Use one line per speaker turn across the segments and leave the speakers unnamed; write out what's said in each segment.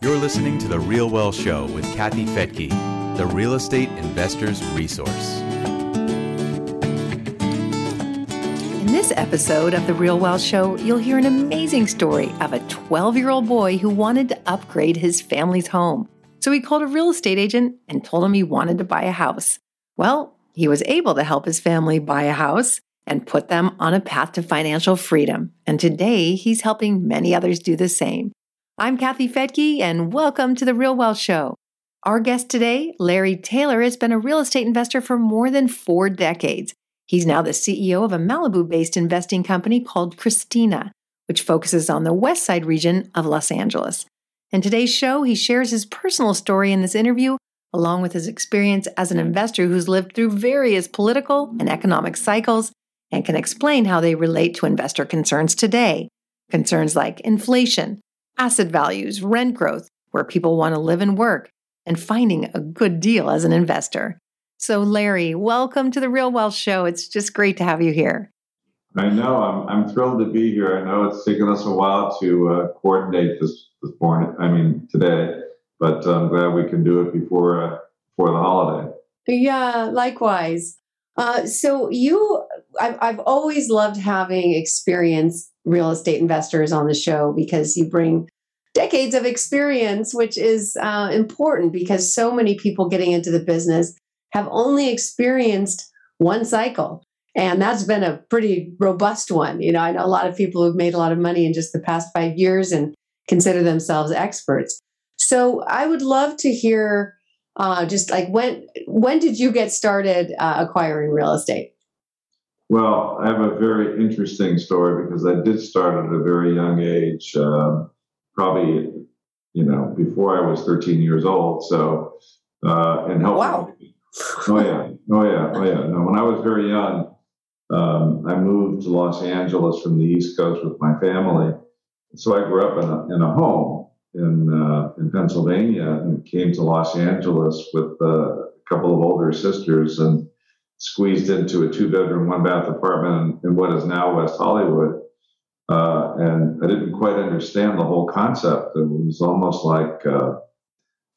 You're listening to The Real Wealth Show with Kathy Fettke, the real estate investor's resource.
In this episode of The Real Wealth Show, you'll hear an amazing story of a 12 year old boy who wanted to upgrade his family's home. So he called a real estate agent and told him he wanted to buy a house. Well, he was able to help his family buy a house and put them on a path to financial freedom. And today, he's helping many others do the same. I'm Kathy Fettke, and welcome to The Real Wealth Show. Our guest today, Larry Taylor, has been a real estate investor for more than four decades. He's now the CEO of a Malibu based investing company called Christina, which focuses on the west side region of Los Angeles. In today's show, he shares his personal story in this interview, along with his experience as an investor who's lived through various political and economic cycles and can explain how they relate to investor concerns today. Concerns like inflation, asset values, rent growth, where people want to live and work, and finding a good deal as an investor. So, Larry, welcome to the Real Wealth Show. It's just great to have you here.
I know. I'm, I'm thrilled to be here. I know it's taken us a while to uh, coordinate this this morning. I mean, today, but I'm glad we can do it before uh, before the holiday.
Yeah, likewise. Uh, so you, I've, I've always loved having experienced real estate investors on the show because you bring decades of experience, which is uh, important because so many people getting into the business have only experienced one cycle. And that's been a pretty robust one. You know, I know a lot of people who've made a lot of money in just the past five years and consider themselves experts. So I would love to hear uh, just like when when did you get started uh, acquiring real estate?
Well, I have a very interesting story because I did start at a very young age, uh, probably, you know, before I was 13 years old. So, uh, and helping.
Wow.
Oh yeah, oh yeah, oh yeah. No, when I was very young, um, I moved to Los Angeles from the East Coast with my family. So I grew up in a, in a home in uh, in Pennsylvania and came to Los Angeles with uh, a couple of older sisters and squeezed into a two bedroom, one bath apartment in, what is now West Hollywood. Uh, and I didn't quite understand the whole concept. It was almost like, uh,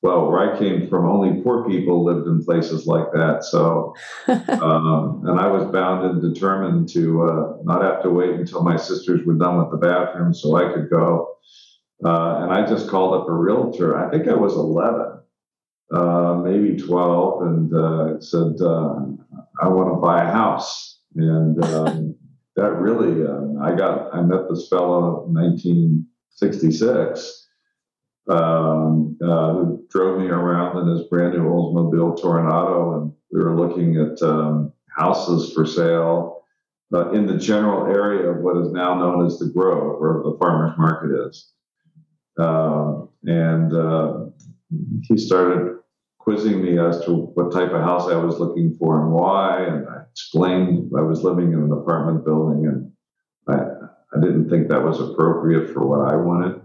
well, where I came from, only poor people lived in places like that. So, um, and I was bound and determined to uh, not have to wait until my sisters were done with the bathroom so I could go. Uh, and I just called up a realtor. I think I was 11, uh, maybe 12, and uh, said, uh, I want to buy a house. And um, that really, um, I got, I met this fellow in 1966 um, uh, who drove me around in his brand new Oldsmobile Toronado, and we were looking at um, houses for sale uh, in the general area of what is now known as the Grove, where the farmers market is. Um, and uh, he started quizzing me as to what type of house I was looking for and why. And I explained I was living in an apartment building and I, I didn't think that was appropriate for what I wanted.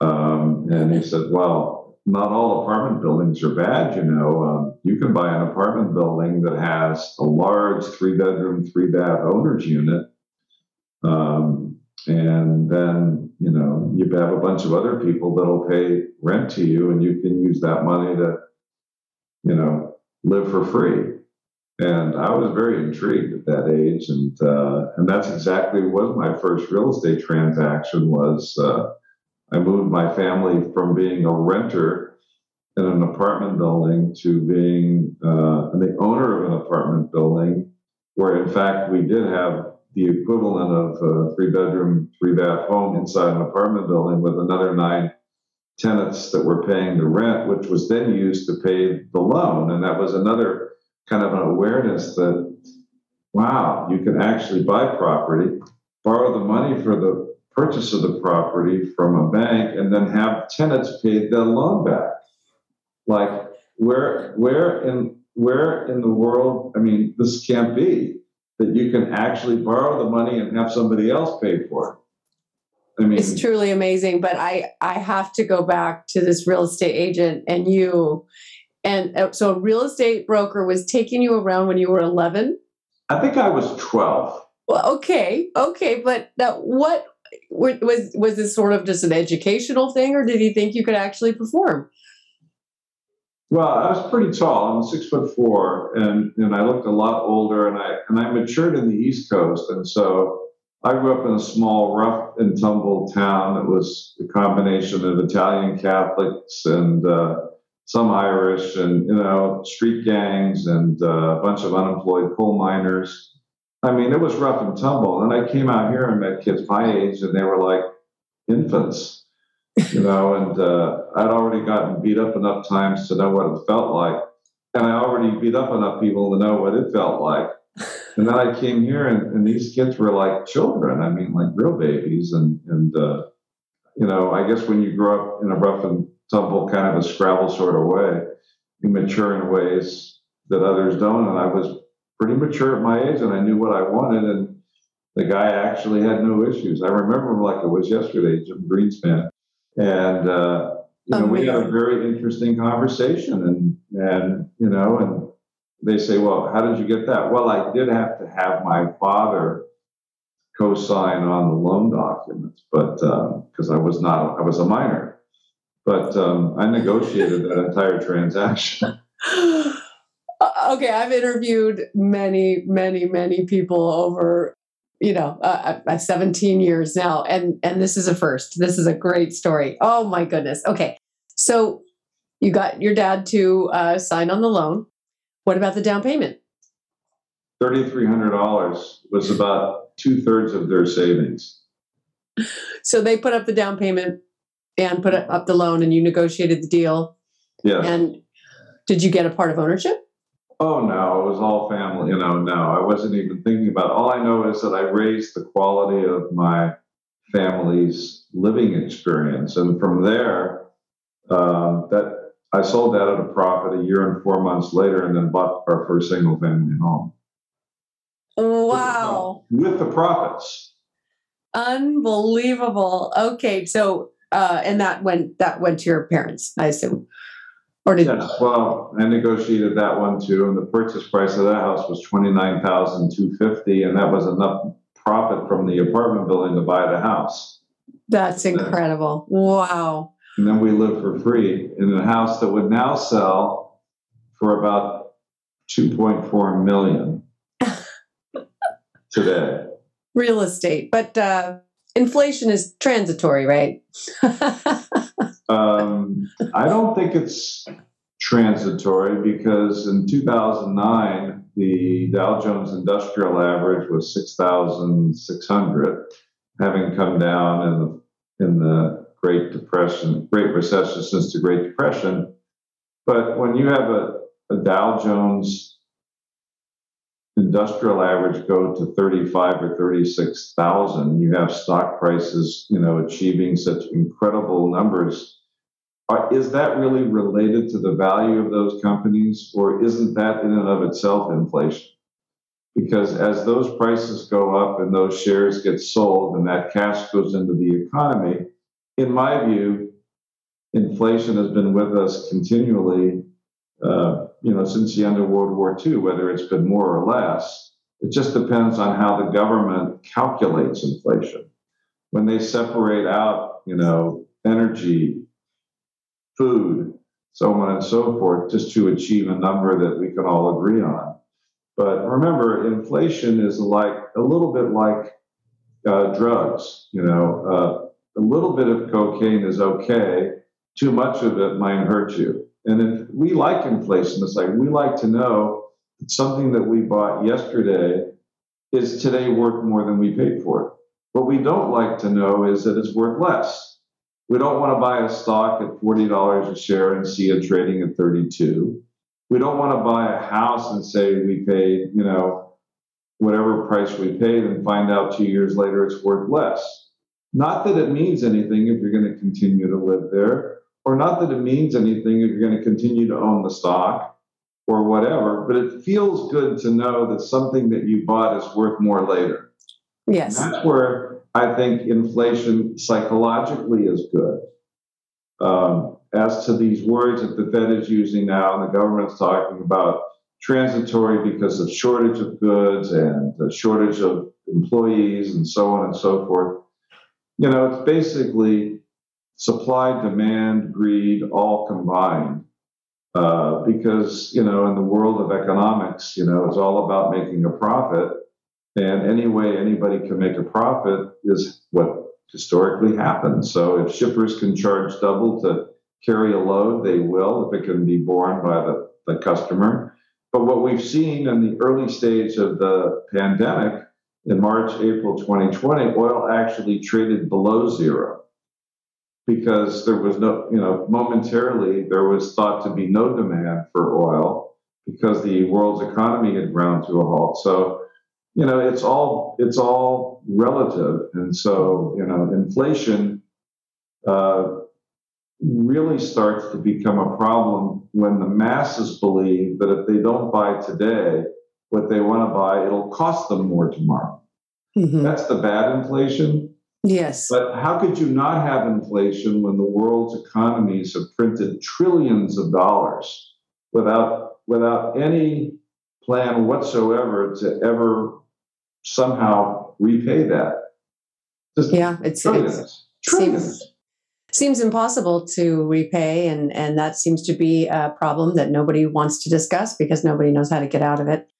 Um, and he said, Well, not all apartment buildings are bad, you know. Um, you can buy an apartment building that has a large three bedroom, three bath owner's unit. Um, and then you know you have a bunch of other people that'll pay rent to you and you can use that money to you know live for free. And i was very intrigued at that age. And uh, and that's exactly what my first real estate transaction was. Uh, i moved my family from being a renter in an apartment building to being uh, the owner of an apartment building where in fact we did have the equivalent of a three bedroom, three bath home inside an apartment building with another nine tenants that were paying the rent, which was then used to pay the loan. And that was another kind of an awareness that, wow, you can actually buy property, borrow the money for the purchase of the property from a bank, and then have tenants pay the loan back. Like, where, where in, where in the world? I mean, this can't be that you can actually borrow the money and have somebody else pay for it.
I mean, it's truly amazing. But I I have to go back to this real estate agent and you, and uh, so a real estate broker was taking you around when you were eleven.
I think I was twelve.
Well, okay, okay, but now what was was this sort of just an educational thing, or did he think you could actually perform?
Well, I was pretty tall. I'm six foot four, and and I looked a lot older, and I and I matured in the East Coast, and so I grew up in a small, rough and tumble town that was a combination of Italian Catholics and uh, some Irish, and you know, street gangs and uh, a bunch of unemployed coal miners. I mean, it was rough and tumble. And I came out here and met kids my age, and they were like infants, you know. and uh, I'd already gotten beat up enough times to know what it felt like, and I already beat up enough people to know what it felt like. And then I came here, and, and these kids were like children. I mean, like real babies, and and uh, you know, I guess when you grow up in a rough and tumble kind of a Scrabble sort of way, you mature in ways that others don't. And I was pretty mature at my age and I knew what I wanted. And the guy actually had no issues. I remember him like it was yesterday, Jim Greenspan. And, uh, you know, we had a very interesting conversation and, and, you know, and they say, well, how did you get that? Well, I did have to have my father co-sign on the loan documents, but because um, I was not, I was a minor, but um, I negotiated that entire transaction.
okay, I've interviewed many, many, many people over, you know, uh, uh, 17 years now, and and this is a first. This is a great story. Oh my goodness. Okay, so you got your dad to uh, sign on the loan. What about the down payment?
Thirty-three hundred dollars was about two thirds of their savings.
So they put up the down payment and put up the loan, and you negotiated the deal.
Yeah.
And did you get a part of ownership?
Oh no, it was all family. You know, no, I wasn't even thinking about. It. All I know is that I raised the quality of my family's living experience, and from there, uh, that I sold that at a profit a year and four months later, and then bought our first single family home.
Wow!
With the profits.
Unbelievable. Okay, so uh, and that went that went to your parents, I assume. Or did
yes, well, I negotiated that one too, and the purchase price of that house was twenty nine thousand two fifty, and that was enough profit from the apartment building to buy the house.
That's incredible! Wow.
And then we lived for free in a house that would now sell for about two point four million today.
Real estate, but uh, inflation is transitory, right?
um, I don't think it's transitory because in 2009, the Dow Jones Industrial Average was 6,600, having come down in the in the Great Depression, Great Recession since the Great Depression. But when you have a, a Dow Jones industrial average go to 35 or 36,000, you have stock prices, you know, achieving such incredible numbers. Are, is that really related to the value of those companies, or isn't that in and of itself inflation? Because as those prices go up and those shares get sold and that cash goes into the economy, in my view, inflation has been with us continually uh, you know, since the end of World War II, whether it's been more or less. It just depends on how the government calculates inflation. When they separate out, you know, energy, food, so on and so forth, just to achieve a number that we can all agree on. But remember, inflation is like a little bit like uh, drugs. You know, uh, a little bit of cocaine is okay. Too much of it might hurt you. And if we like inflation, it's like we like to know that something that we bought yesterday is today worth more than we paid for it. What we don't like to know is that it's worth less. We don't want to buy a stock at $40 a share and see it trading at 32. We don't want to buy a house and say we paid, you know, whatever price we paid and find out two years later it's worth less. Not that it means anything if you're going to continue to live there or not that it means anything if you're going to continue to own the stock or whatever, but it feels good to know that something that you bought is worth more later.
Yes.
And that's where I think inflation psychologically is good. Um, as to these words that the Fed is using now, and the government's talking about transitory because of shortage of goods and the shortage of employees and so on and so forth. You know, it's basically supply, demand, greed, all combined. Uh, because you know, in the world of economics, you know, it's all about making a profit, and any way anybody can make a profit is what historically happens. So if shippers can charge double to carry a load, they will if it can be borne by the, the customer. But what we've seen in the early stage of the pandemic, in March, April 2020, oil actually traded below zero because there was no, you know, momentarily there was thought to be no demand for oil because the world's economy had ground to a halt. So, you know, it's all it's all relative, and so you know, inflation uh, really starts to become a problem when the masses believe that if they don't buy today what they want to buy, it'll cost them more tomorrow. Mm-hmm. That's the bad inflation.
Yes.
But how could you not have inflation when the world's economies have printed trillions of dollars without without any plan whatsoever to ever somehow repay that?
Just yeah, it's, trillions. It's, trillions. Seems, seems impossible to repay, and and that seems to be a problem that nobody wants to discuss because nobody knows how to get out of it.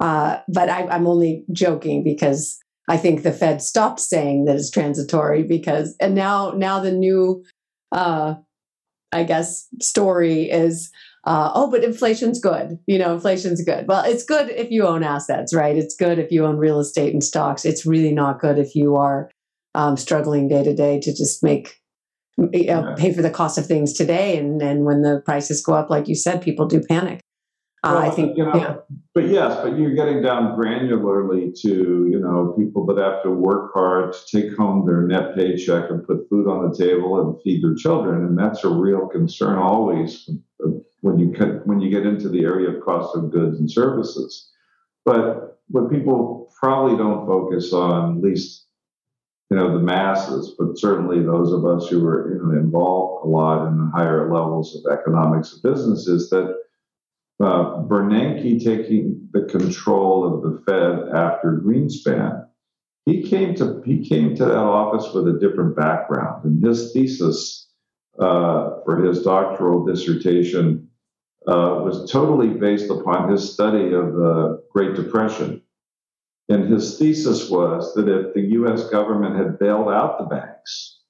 Uh, but I, I'm only joking because I think the Fed stopped saying that it's transitory because, and now now the new, uh, I guess, story is. Uh, oh, but inflation's good. You know, inflation's good. Well, it's good if you own assets, right? It's good if you own real estate and stocks. It's really not good if you are um, struggling day to day to just make you know, pay for the cost of things today. And and when the prices go up, like you said, people do panic. Uh, I think,
you know, yeah. but yes, but you're getting down granularly to you know people that have to work hard to take home their net paycheck and put food on the table and feed their children, and that's a real concern always when you when you get into the area of cost of goods and services. But what people probably don't focus on, at least you know the masses, but certainly those of us who are you know, involved a lot in the higher levels of economics and business, is that uh, Bernanke taking the control of the Fed after Greenspan, he came to he came to that office with a different background, and his thesis uh, for his doctoral dissertation uh, was totally based upon his study of the Great Depression. And his thesis was that if the US government had bailed out the banks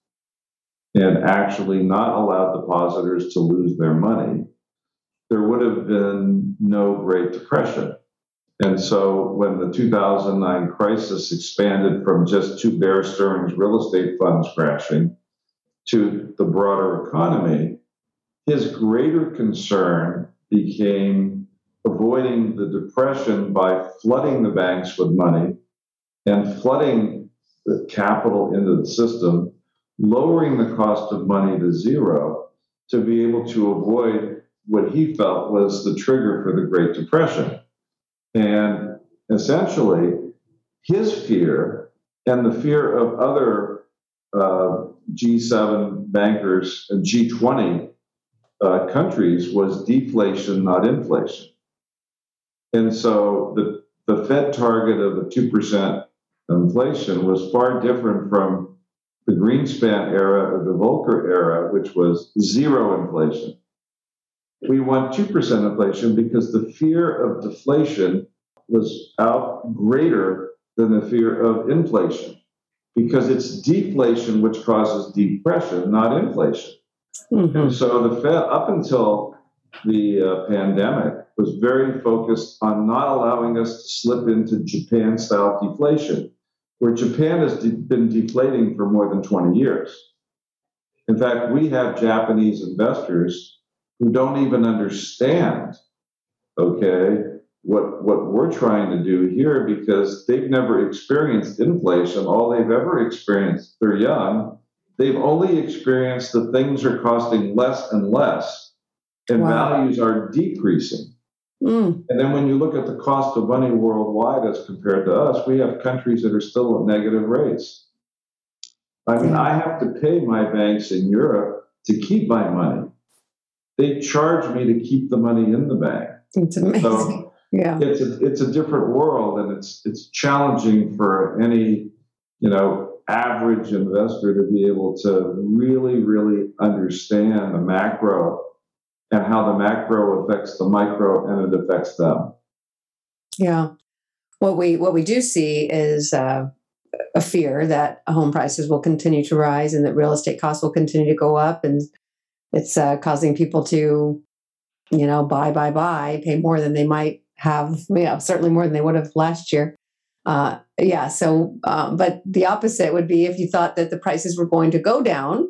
and actually not allowed depositors to lose their money, there would have been no Great Depression. And so when the 2009 crisis expanded from just two Bear Stearns real estate funds crashing to the broader economy, his greater concern became avoiding the depression by flooding the banks with money and flooding the capital into the system, lowering the cost of money to zero to be able to avoid what he felt was the trigger for the Great Depression. And essentially, his fear and the fear of other uh, G7 bankers and G20 uh, countries was deflation, not inflation. And so the, the Fed target of the 2% inflation was far different from the Greenspan era or the Volcker era, which was zero inflation. We want 2% inflation because the fear of deflation was out greater than the fear of inflation because it's deflation which causes depression, not inflation. Mm-hmm. So the Fed, up until the uh, pandemic, was very focused on not allowing us to slip into Japan style deflation, where Japan has de- been deflating for more than 20 years. In fact, we have Japanese investors who don't even understand, okay, what, what we're trying to do here because they've never experienced inflation. All they've ever experienced, they're young, they've only experienced that things are costing less and less and wow. values are decreasing. Mm. And then when you look at the cost of money worldwide as compared to us, we have countries that are still at negative rates. I mean, I have to pay my banks in Europe to keep my money. They charge me to keep the money in the bank.
It's amazing. So yeah.
It's a, it's a different world and it's it's challenging for any, you know, average investor to be able to really, really understand the macro and how the macro affects the micro and it affects them.
Yeah. What we what we do see is uh, a fear that home prices will continue to rise and that real estate costs will continue to go up, and it's uh, causing people to, you know, buy, buy, buy, pay more than they might have. You know, certainly more than they would have last year. Uh, yeah. So, um, but the opposite would be if you thought that the prices were going to go down,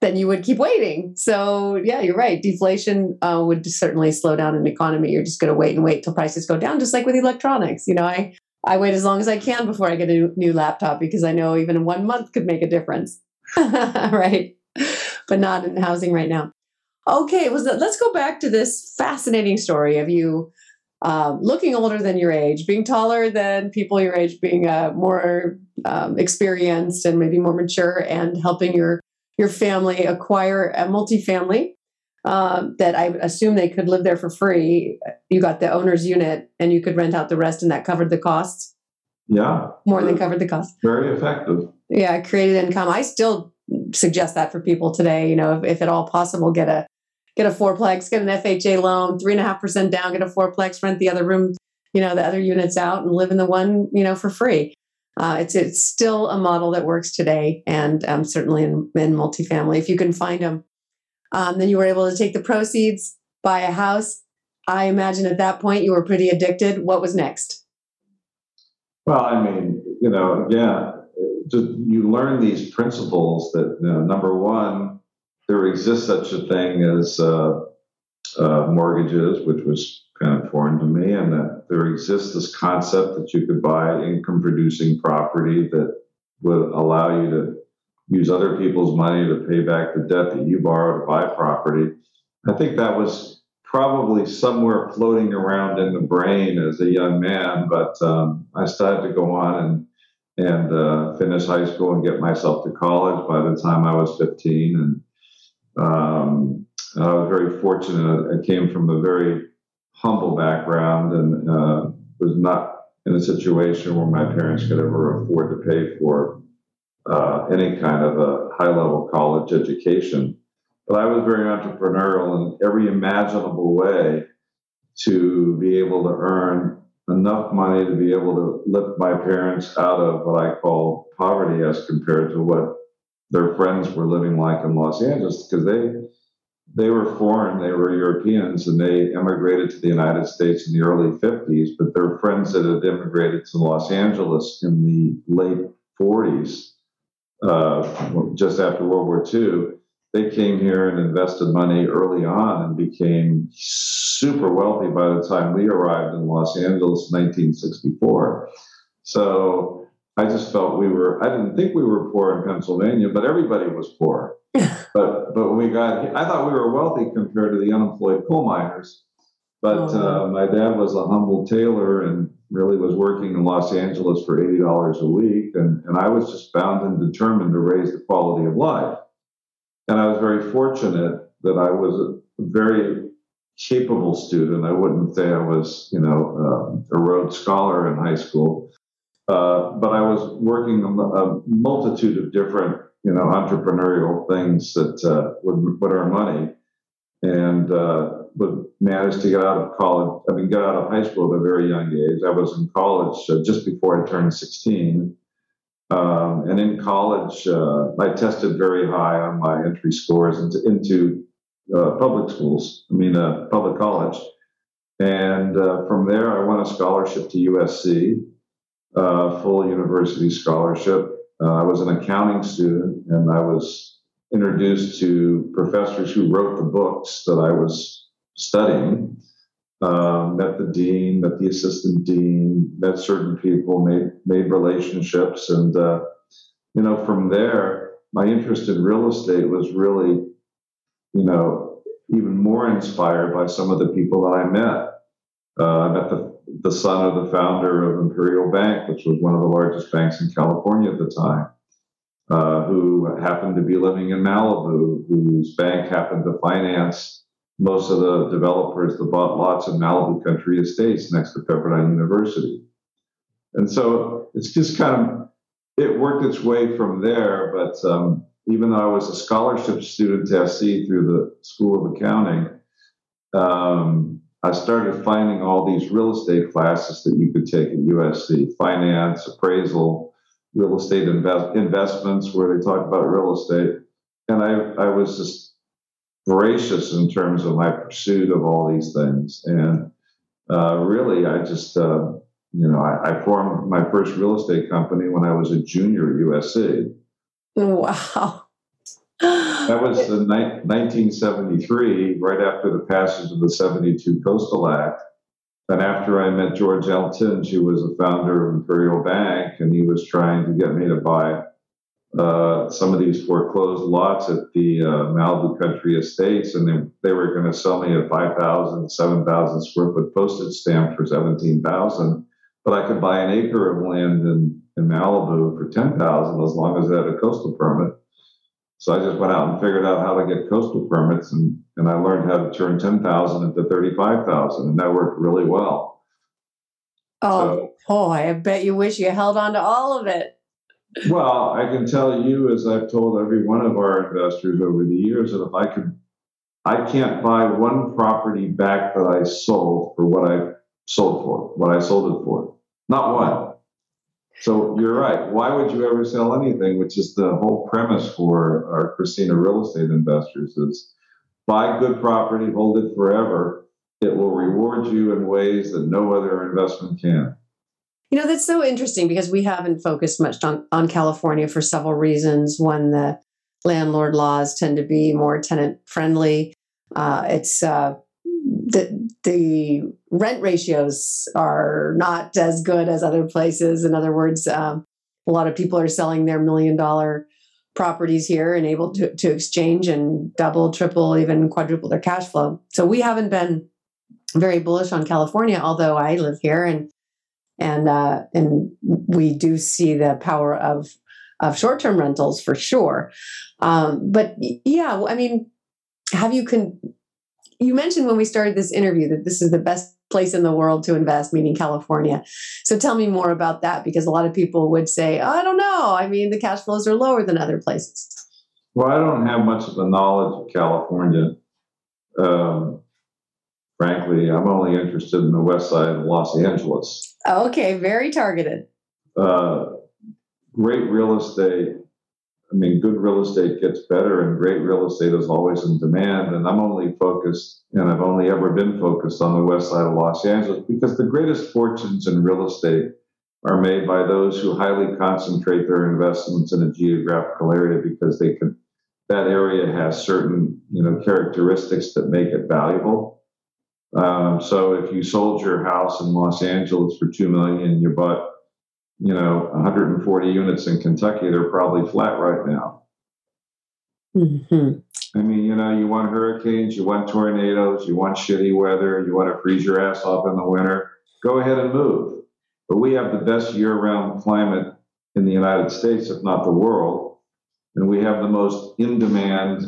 then you would keep waiting. So, yeah, you're right. Deflation uh, would certainly slow down an economy. You're just going to wait and wait till prices go down, just like with electronics. You know, I I wait as long as I can before I get a new laptop because I know even one month could make a difference. right. But not in housing right now. Okay, was that, let's go back to this fascinating story of you um, looking older than your age, being taller than people your age, being uh, more um, experienced and maybe more mature, and helping your your family acquire a multifamily uh, that I assume they could live there for free. You got the owner's unit, and you could rent out the rest, and that covered the costs.
Yeah,
more than covered the cost.
Very effective.
Yeah, created income. I still suggest that for people today. You know, if, if at all possible, get a get a fourplex, get an FHA loan, three and a half percent down, get a fourplex, rent the other room, you know, the other units out, and live in the one, you know, for free. Uh, it's it's still a model that works today, and um, certainly in, in multifamily, if you can find them. Um, then you were able to take the proceeds, buy a house. I imagine at that point you were pretty addicted. What was next?
Well, I mean, you know, again, you learn these principles that you know, number one, there exists such a thing as uh, uh, mortgages, which was kind of foreign to me, and that there exists this concept that you could buy income producing property that would allow you to use other people's money to pay back the debt that you borrow to buy property. I think that was probably somewhere floating around in the brain as a young man, but um, I started to go on and and uh, finish high school and get myself to college by the time I was 15 and um, I was very fortunate. I came from a very humble background and uh, was not in a situation where my parents could ever afford to pay for uh, any kind of a high level college education. But I was very entrepreneurial in every imaginable way to be able to earn enough money to be able to lift my parents out of what I call poverty as compared to what their friends were living like in Los Angeles because they they were foreign, they were Europeans, and they immigrated to the United States in the early 50s. But their friends that had immigrated to Los Angeles in the late 40s, uh, just after World War II, they came here and invested money early on and became super wealthy by the time we arrived in Los Angeles in 1964. So I just felt we were, I didn't think we were poor in Pennsylvania, but everybody was poor. but but when we got, I thought we were wealthy compared to the unemployed coal miners. But oh. uh, my dad was a humble tailor and really was working in Los Angeles for $80 a week. And, and I was just bound and determined to raise the quality of life. And I was very fortunate that I was a very capable student. I wouldn't say I was, you know, uh, a Rhodes Scholar in high school, uh, but I was working on a multitude of different, you know, entrepreneurial things that uh, would would earn money, and uh, would manage to get out of college. I mean, get out of high school at a very young age. I was in college uh, just before I turned sixteen, um, and in college, uh, I tested very high on my entry scores into into public schools. I mean, a public college. And from there, I won a scholarship to USC uh, full university scholarship. Uh, I was an accounting student, and I was introduced to professors who wrote the books that I was studying. Uh, met the dean, met the assistant dean, met certain people, made made relationships, and uh, you know from there, my interest in real estate was really, you know, even more inspired by some of the people that I met. Uh, I met the the son of the founder of Imperial Bank, which was one of the largest banks in California at the time, uh, who happened to be living in Malibu, whose bank happened to finance most of the developers that bought lots of Malibu country estates next to Pepperdine University. And so it's just kind of it worked its way from there. But um, even though I was a scholarship student to SC through the School of Accounting, um, I started finding all these real estate classes that you could take at USC finance, appraisal, real estate invest- investments, where they talk about real estate. And I, I was just voracious in terms of my pursuit of all these things. And uh, really, I just, uh, you know, I, I, formed my first real estate company when I was a junior at USC.
Wow.
that was in 1973, right after the passage of the 72 Coastal Act. And after I met George Elton, who was the founder of Imperial Bank, and he was trying to get me to buy uh, some of these foreclosed lots at the uh, Malibu Country Estates, and they, they were going to sell me a 5,000, 7,000 square foot postage stamp for 17,000. But I could buy an acre of land in, in Malibu for 10,000 as long as I had a coastal permit. So I just went out and figured out how to get coastal permits, and, and I learned how to turn 10,000 into 35,000, and that worked really well.
Oh, so, boy, I bet you wish you held on to all of it.
Well, I can tell you, as I've told every one of our investors over the years, that if I could, I can't buy one property back that I sold for what I sold for, what I sold it for. Not one. So you're right. Why would you ever sell anything? Which is the whole premise for our Christina real estate investors is buy good property, hold it forever. It will reward you in ways that no other investment can.
You know, that's so interesting because we haven't focused much on, on California for several reasons. One, the landlord laws tend to be more tenant friendly. Uh, it's uh, the the rent ratios are not as good as other places. In other words, um, a lot of people are selling their million dollar properties here and able to, to exchange and double, triple, even quadruple their cash flow. So we haven't been very bullish on California, although I live here and and uh, and we do see the power of of short term rentals for sure. Um, but yeah, I mean, have you can you mentioned when we started this interview that this is the best place in the world to invest, meaning California. So tell me more about that because a lot of people would say, oh, I don't know. I mean, the cash flows are lower than other places.
Well, I don't have much of a knowledge of California. Um, frankly, I'm only interested in the west side of Los Angeles.
Okay, very targeted.
Uh, great real estate I mean, good real estate gets better, and great real estate is always in demand. And I'm only focused, and I've only ever been focused on the west side of Los Angeles because the greatest fortunes in real estate are made by those who highly concentrate their investments in a geographical area because they can. That area has certain, you know, characteristics that make it valuable. Um, so if you sold your house in Los Angeles for two million, you bought you know 140 units in Kentucky, they're probably flat right now. Mm-hmm. I mean, you know, you want hurricanes, you want tornadoes, you want shitty weather, you want to freeze your ass off in the winter. Go ahead and move. But we have the best year-round climate in the United States, if not the world, and we have the most in-demand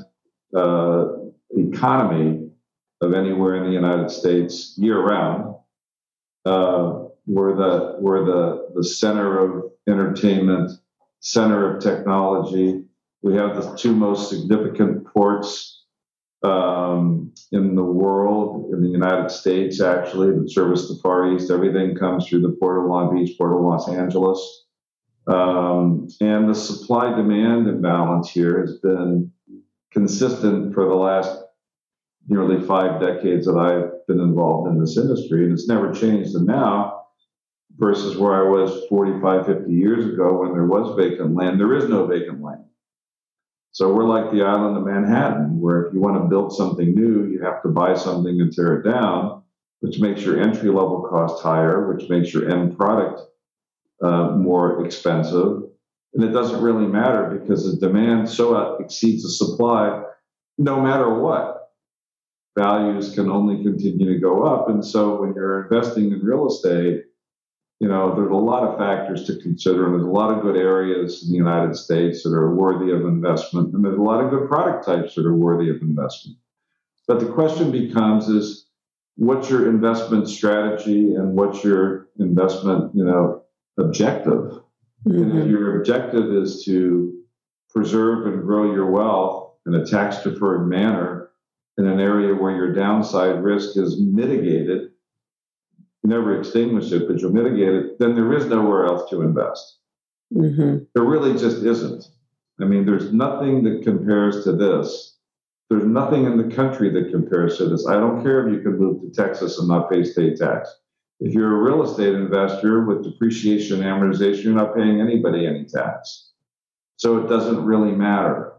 uh, economy of anywhere in the United States year-round. Uh, we're the we're the the center of entertainment, center of technology. We have the two most significant ports um, in the world, in the United States, actually, that service the Far East. Everything comes through the Port of Long Beach, Port of Los Angeles. Um, and the supply demand imbalance here has been consistent for the last nearly five decades that I've been involved in this industry, and it's never changed. And now versus where I was 45, 50 years ago when there was vacant land. There is no vacant land. So we're like the island of Manhattan, where if you want to build something new, you have to buy something and tear it down, which makes your entry level cost higher, which makes your end product uh, more expensive. And it doesn't really matter because the demand so exceeds the supply, no matter what. Values can only continue to go up. And so when you're investing in real estate, you know, there's a lot of factors to consider, and there's a lot of good areas in the United States that are worthy of investment, and there's a lot of good product types that are worthy of investment. But the question becomes is what's your investment strategy and what's your investment, you know, objective? And if
mm-hmm.
your objective is to preserve and grow your wealth in a tax deferred manner in an area where your downside risk is mitigated, you never extinguish it, but you mitigate it, then there is nowhere else to invest.
Mhm.
There really just isn't. I mean, there's nothing that compares to this. There's nothing in the country that compares to this. I don't care if you can move to Texas and not pay state tax. If you're a real estate investor with depreciation and amortization, you're not paying anybody any tax. So it doesn't really matter.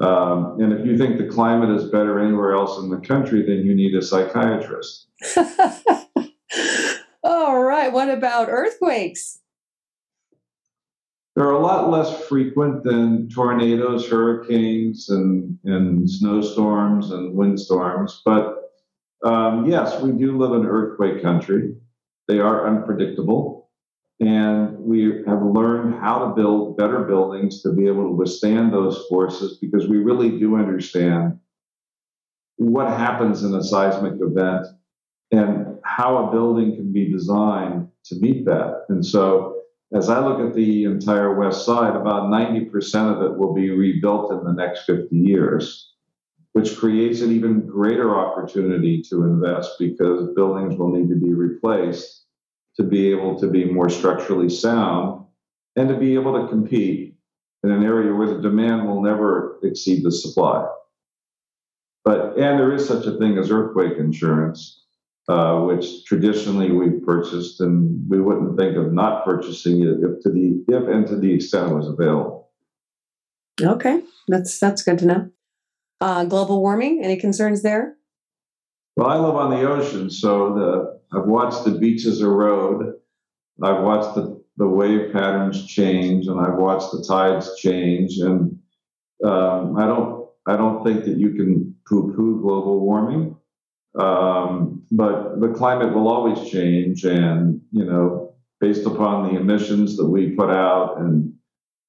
Um, and if you think the climate is better anywhere else in the country, then you need a psychiatrist.
All right. What about earthquakes?
They're a lot less frequent than tornadoes, hurricanes, and, and snowstorms and windstorms. But um, yes, we do live in earthquake country. They are unpredictable. And we have learned how to build better buildings to be able to withstand those forces because we really do understand what happens in a seismic event and how a building can be designed to meet that. And so as I look at the entire West Side, about 90% of it will be rebuilt in the next 50 years, which creates an even greater opportunity to invest because buildings will need to be replaced to be able to be more structurally sound and to be able to compete in an area where the demand will never exceed the supply. But, and there is such a thing as earthquake insurance uh, which traditionally we've purchased, and we wouldn't think of not purchasing it if to the if and to the extent it was available.
Okay, that's that's good to know. Uh, global warming. Any concerns there?
Well, I live on the ocean, so the I've watched the beaches erode. I've watched the, the wave patterns change, and I've watched the tides change, and um, I don't I don't think that you can poo-poo global warming. Um, but the climate will always change, and you know, based upon the emissions that we put out and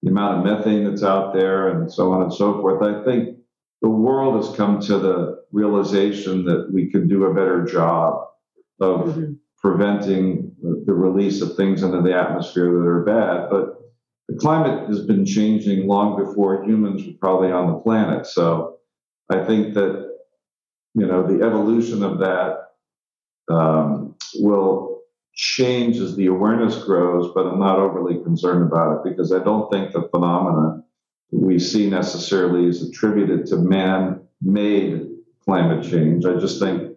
the amount of methane that's out there, and so on and so forth, I think the world has come to the realization that we could do a better job of
Mhm.
preventing the the release of things into the atmosphere that are bad. But the climate has been changing long before humans were probably on the planet. So I think that you know the evolution of that um, will change as the awareness grows. But I'm not overly concerned about it because I don't think the phenomena we see necessarily is attributed to man-made climate change. I just think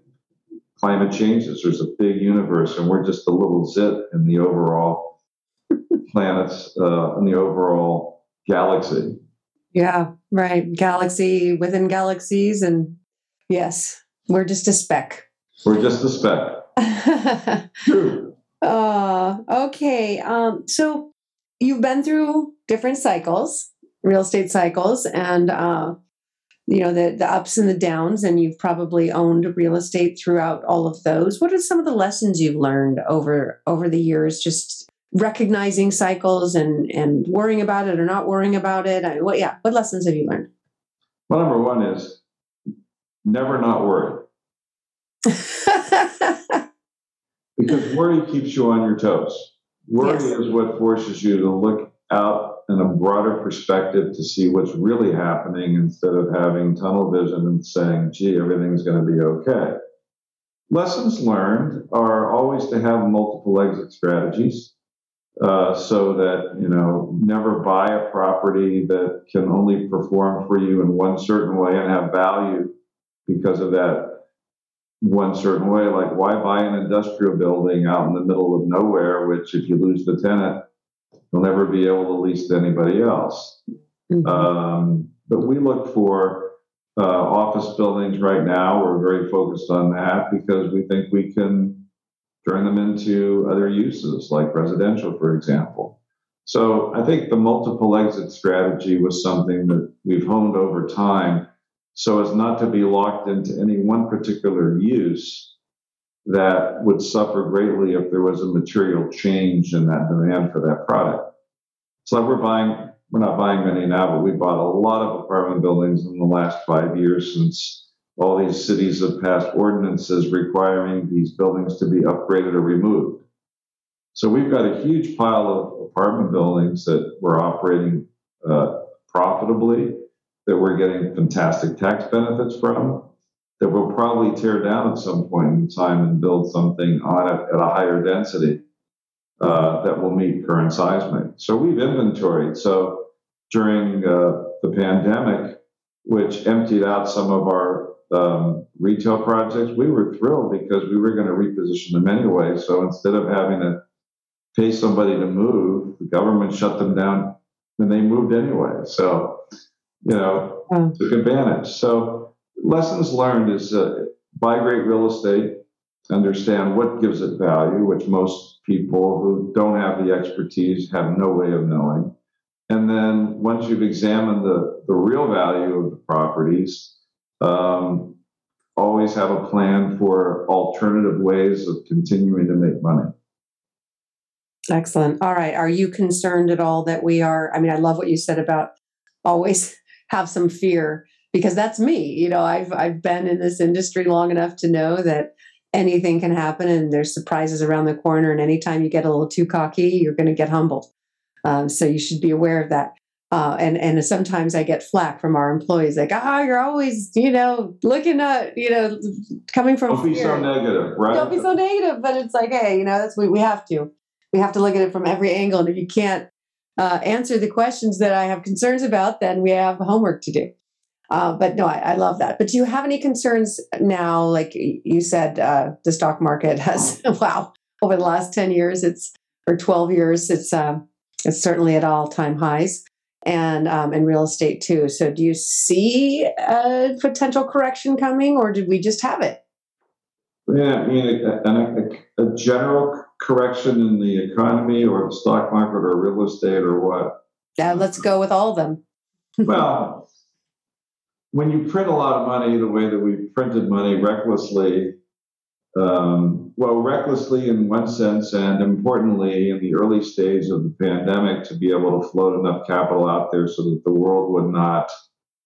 climate changes. There's a big universe, and we're just a little zit in the overall planets, uh, in the overall galaxy.
Yeah, right. Galaxy within galaxies, and yes, we're just a speck.
We're just a speck. True.
uh, okay. Um, so you've been through different cycles, real estate cycles, and uh, you know the the ups and the downs, and you've probably owned real estate throughout all of those. What are some of the lessons you've learned over over the years? Just recognizing cycles and and worrying about it or not worrying about it. I, what yeah, what lessons have you learned?
Well, number one is never not worry because worry keeps you on your toes. Worry
Yes.
is what forces you to look out in a broader perspective to see what's really happening instead of having tunnel vision and saying, gee, everything's going to be okay. Lessons learned are always to have multiple exit strategies. Uh, so that you know never buy a property that can only perform for you in one certain way and have value because of that one certain way. Like why buy an industrial building out in the middle of nowhere, which if you lose the tenant, you'll never be able to lease to anybody else.
Mhm.
Um, but we look for uh, office buildings right now. We're very focused on that because we think we can turn them into other uses, like residential, for example. So I think the multiple exit strategy was something that we've honed over time so as not to be locked into any one particular use that would suffer greatly if there was a material change in that demand for that product. So we're buying, we're not buying many now, but we bought a lot of apartment buildings in the last five years since all these cities have passed ordinances requiring these buildings to be upgraded or removed. So we've got a huge pile of apartment buildings that we're operating uh, profitably, that we're getting fantastic tax benefits from, that we'll probably tear down at some point in time and build something on it at a higher density uh, that will meet current seismic. So we've inventoried. So during uh, the pandemic, which emptied out some of our um, retail projects, we were thrilled because we were going to reposition them anyway. So instead of having to pay somebody to move, the government shut them down and they moved anyway. So, you know, took advantage. So lessons learned is uh, buy great real estate, understand what gives it value, which most people who don't have the expertise have no way of knowing. And then once you've examined the, the real value of the properties, um, always have a plan for alternative ways of continuing to make money.
Excellent. All right. Are you concerned at all that we are? I mean, I love what you said about always have some fear because that's me. You know, I've I've been in this industry long enough to know that anything can happen and there's surprises around the corner. And anytime you get a little too cocky, you're going to get humbled. Um, so you should be aware of that. Uh, and and sometimes I get flack from our employees, like, ah, oh, you're always, you know, looking at, you know, coming from.
Don't be
fear.
so negative, right?
Don't be so negative, but it's like, hey, you know, that's what we have to. We have to look at it from every angle, and if you can't uh, answer the questions that I have concerns about, then we have homework to do. Uh, but no, I, I, love that. But do you have any concerns now? Like you said, uh, the stock market has wow over the last ten years, it's or twelve years, it's uh, it's certainly at all time highs, and um, and real estate too. So do you see a potential correction coming, or did we just have it?
Yeah, I mean, a, a, a general correction in the economy, or the stock market, or real estate, or what?
Yeah, let's go with all of them.
well when you print a lot of money the way that we printed money recklessly, um, well, recklessly in one sense, and importantly, in the early stage of the pandemic, to be able to float enough capital out there so that the world would not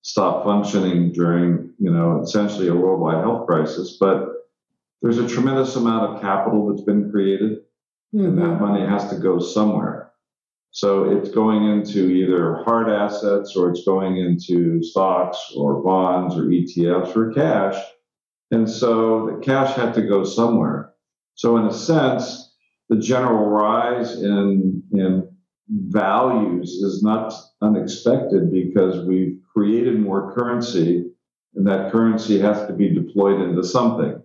stop functioning during, you know, essentially a worldwide health crisis. But there's a tremendous amount of capital that's been created, mm-hmm. and that mm-hmm. money has to go somewhere. So it's going into either hard assets or it's going into stocks or bonds or ETFs or cash. And so the cash had to go somewhere. So in a sense, the general rise in, in values is not unexpected because we've created more currency and that currency has to be deployed into something.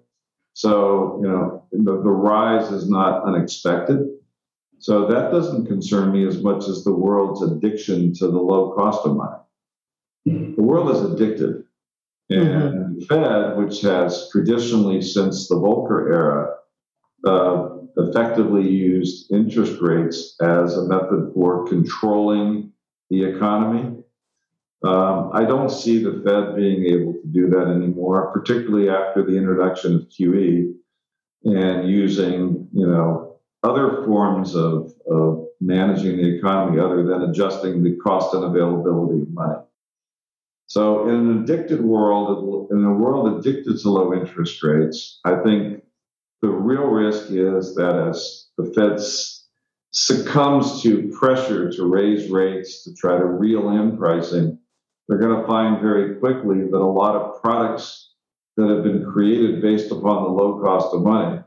So, you know, the, the rise is not unexpected. So that doesn't concern me as much as the world's addiction to the low cost of money. The world is addicted. And mm-hmm. the Fed, which has traditionally since the Volcker era uh, effectively used interest rates as a method for controlling the economy, um, I don't see the Fed being able to do that anymore, particularly after the introduction of QE and using, you know, other forms of, of managing the economy other than adjusting the cost and availability of money. So, in an addicted world, in a world addicted to low interest rates, I think the real risk is that as the Fed succumbs to pressure to raise rates to try to reel in pricing, they're going to find very quickly that a lot of products that have been created based upon the low cost of money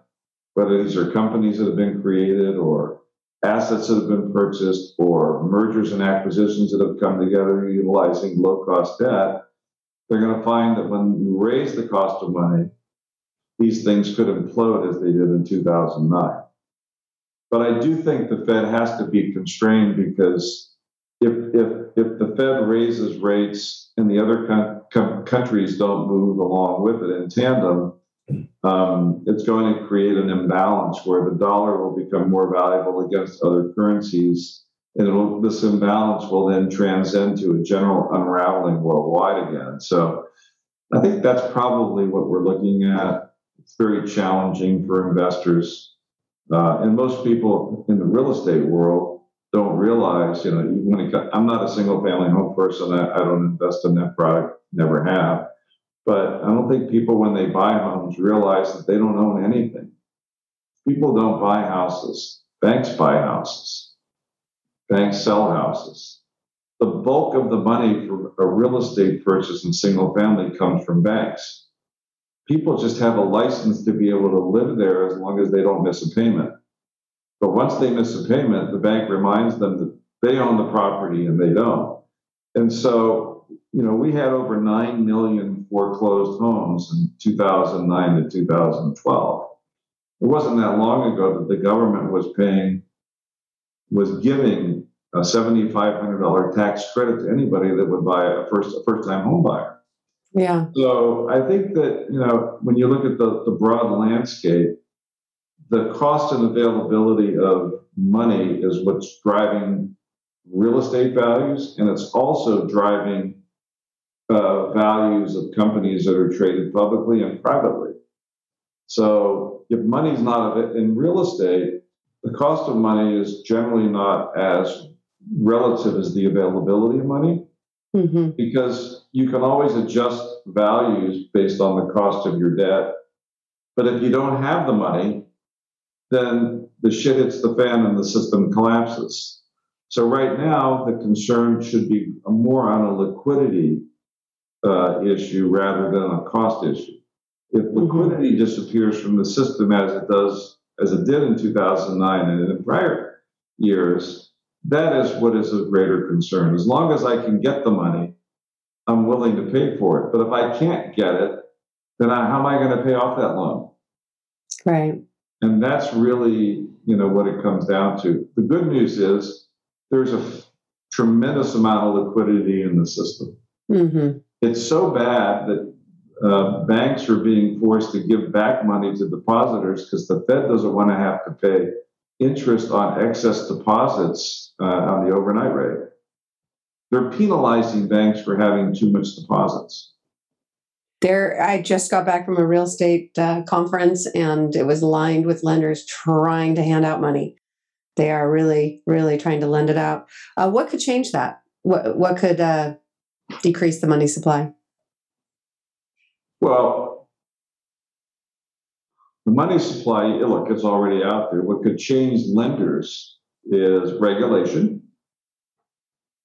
whether these are companies that have been created or assets that have been purchased or mergers and acquisitions that have come together utilizing low cost debt, they're going to find that when you raise the cost of money, these things could implode as they did in 2009. But I do think the Fed has to be constrained because if, if, if the Fed raises rates and the other countries don't move along with it in tandem, um, it's going to create an imbalance where the dollar will become more valuable against other currencies. And this imbalance will then transcend to a general unraveling worldwide again. So I think that's probably what we're looking at. It's very challenging for investors. Uh, and most people in the real estate world don't realize, you know, when it, I'm not a single family home person. I, I don't invest in that product, never have. But I don't think people, when they buy homes, realize that they don't own anything. People don't buy houses. Banks buy houses. Banks sell houses. The bulk of the money for a real estate purchase in single family comes from banks. People just have a license to be able to live there as long as they don't miss a payment. But once they miss a payment, the bank reminds them that they own the property and they don't. And so, you know, we had over 9 million foreclosed homes in 2009 to 2012. It wasn't that long ago that the government was paying, was giving a $7,500 tax credit to anybody that would buy a first, a first time home buyer.
Yeah.
So I think that, you know, when you look at the, the broad landscape, the cost and availability of money is what's driving real estate values, and it's also driving uh, values of companies that are traded publicly and privately. So if money's not in real estate, the cost of money is generally not as relative as the availability of money mm-hmm. because you can always adjust values based on the cost of your debt. But if you don't have the money, then the shit hits the fan and the system collapses. So right now, the concern should be more on a liquidity uh, issue rather than a cost issue. If mm-hmm. liquidity mm-hmm. disappears from the system as it does, as it did in 2009 and in prior years, that is what is of greater concern. As long as I can get the money, I'm willing to pay for it. But if I can't get it, then I, how am I going to pay off that loan?
Right.
And that's really, you know, what it comes down to. The good news is there's a f- tremendous amount of liquidity in the system. Mm-hmm. It's so bad that uh, banks are being forced to give back money to depositors because the Fed doesn't want to have to pay interest on excess deposits uh, on the overnight rate. They're penalizing banks for having too much deposits.
There, I just got back from a real estate uh, conference, and it was lined with lenders trying to hand out money. They are really, really trying to lend it out. Uh, what could change that? What what could uh, decrease the money supply?
Well, the money supply, look, it's already out there. What could change lenders is regulation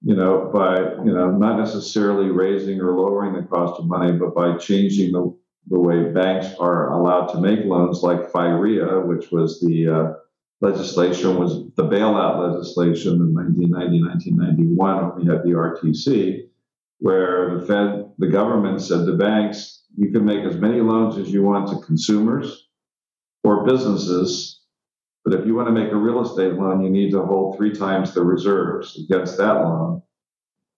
you know, by, you know, not necessarily raising or lowering the cost of money, but by changing the, the way banks are allowed to make loans, like FIRREA, which was the uh, legislation, was the bailout legislation in 1990, 1991, when we had the RTC, where the Fed, the government said to banks, you can make as many loans as you want to consumers or businesses but if you want to make a real estate loan, you need to hold three times the reserves against that loan.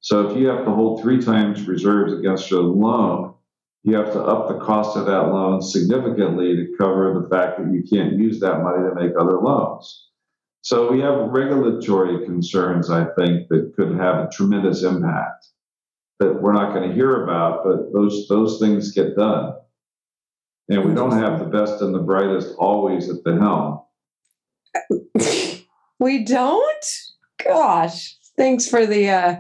So if you have to hold three times reserves against your loan, you have to up the cost of that loan significantly to cover the fact that you can't use that money to make other loans. So we have regulatory concerns, I think, that could have a tremendous impact that we're not going to hear about, but those those things get done. And we don't have the best and the brightest always at the helm.
we don't? Gosh, thanks for the uh,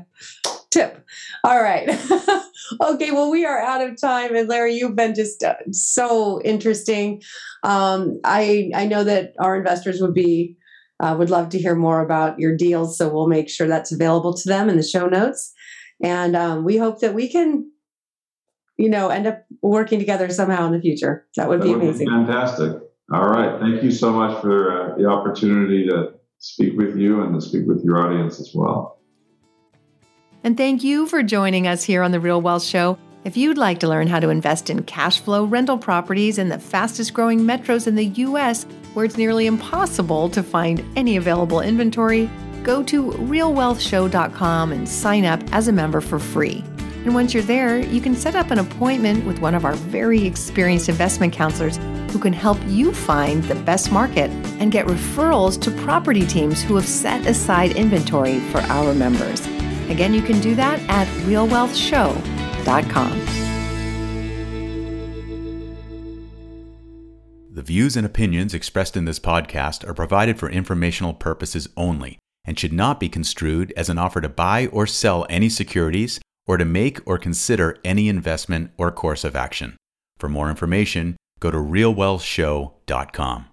tip. All right. okay, well, we are out of time. And Larry, you've been just uh, so interesting. Um, I, I know that our investors would be. Uh, would love to hear more about your deals, so we'll make sure that's available to them in the show notes. And um, we hope that we can, you know, end up working together somehow in the future. That would
that
be
would
amazing.
Be fantastic. All right. Thank you so much for uh, the opportunity to speak with you and to speak with your audience as well.
And thank you for joining us here on The Real Wealth Show. If you'd like to learn how to invest in cash flow rental properties in the fastest growing metros in the U.S., where it's nearly impossible to find any available inventory, go to realwealthshow.com and sign up as a member for free. And once you're there, you can set up an appointment with one of our very experienced investment counselors who can help you find the best market and get referrals to property teams who have set aside inventory for our members. Again, you can do that at realwealthshow.com.
The views and opinions expressed in this podcast are provided for informational purposes only and should not be construed as an offer to buy or sell any securities or to make or consider any investment or course of action. For more information, go to realwealthshow.com.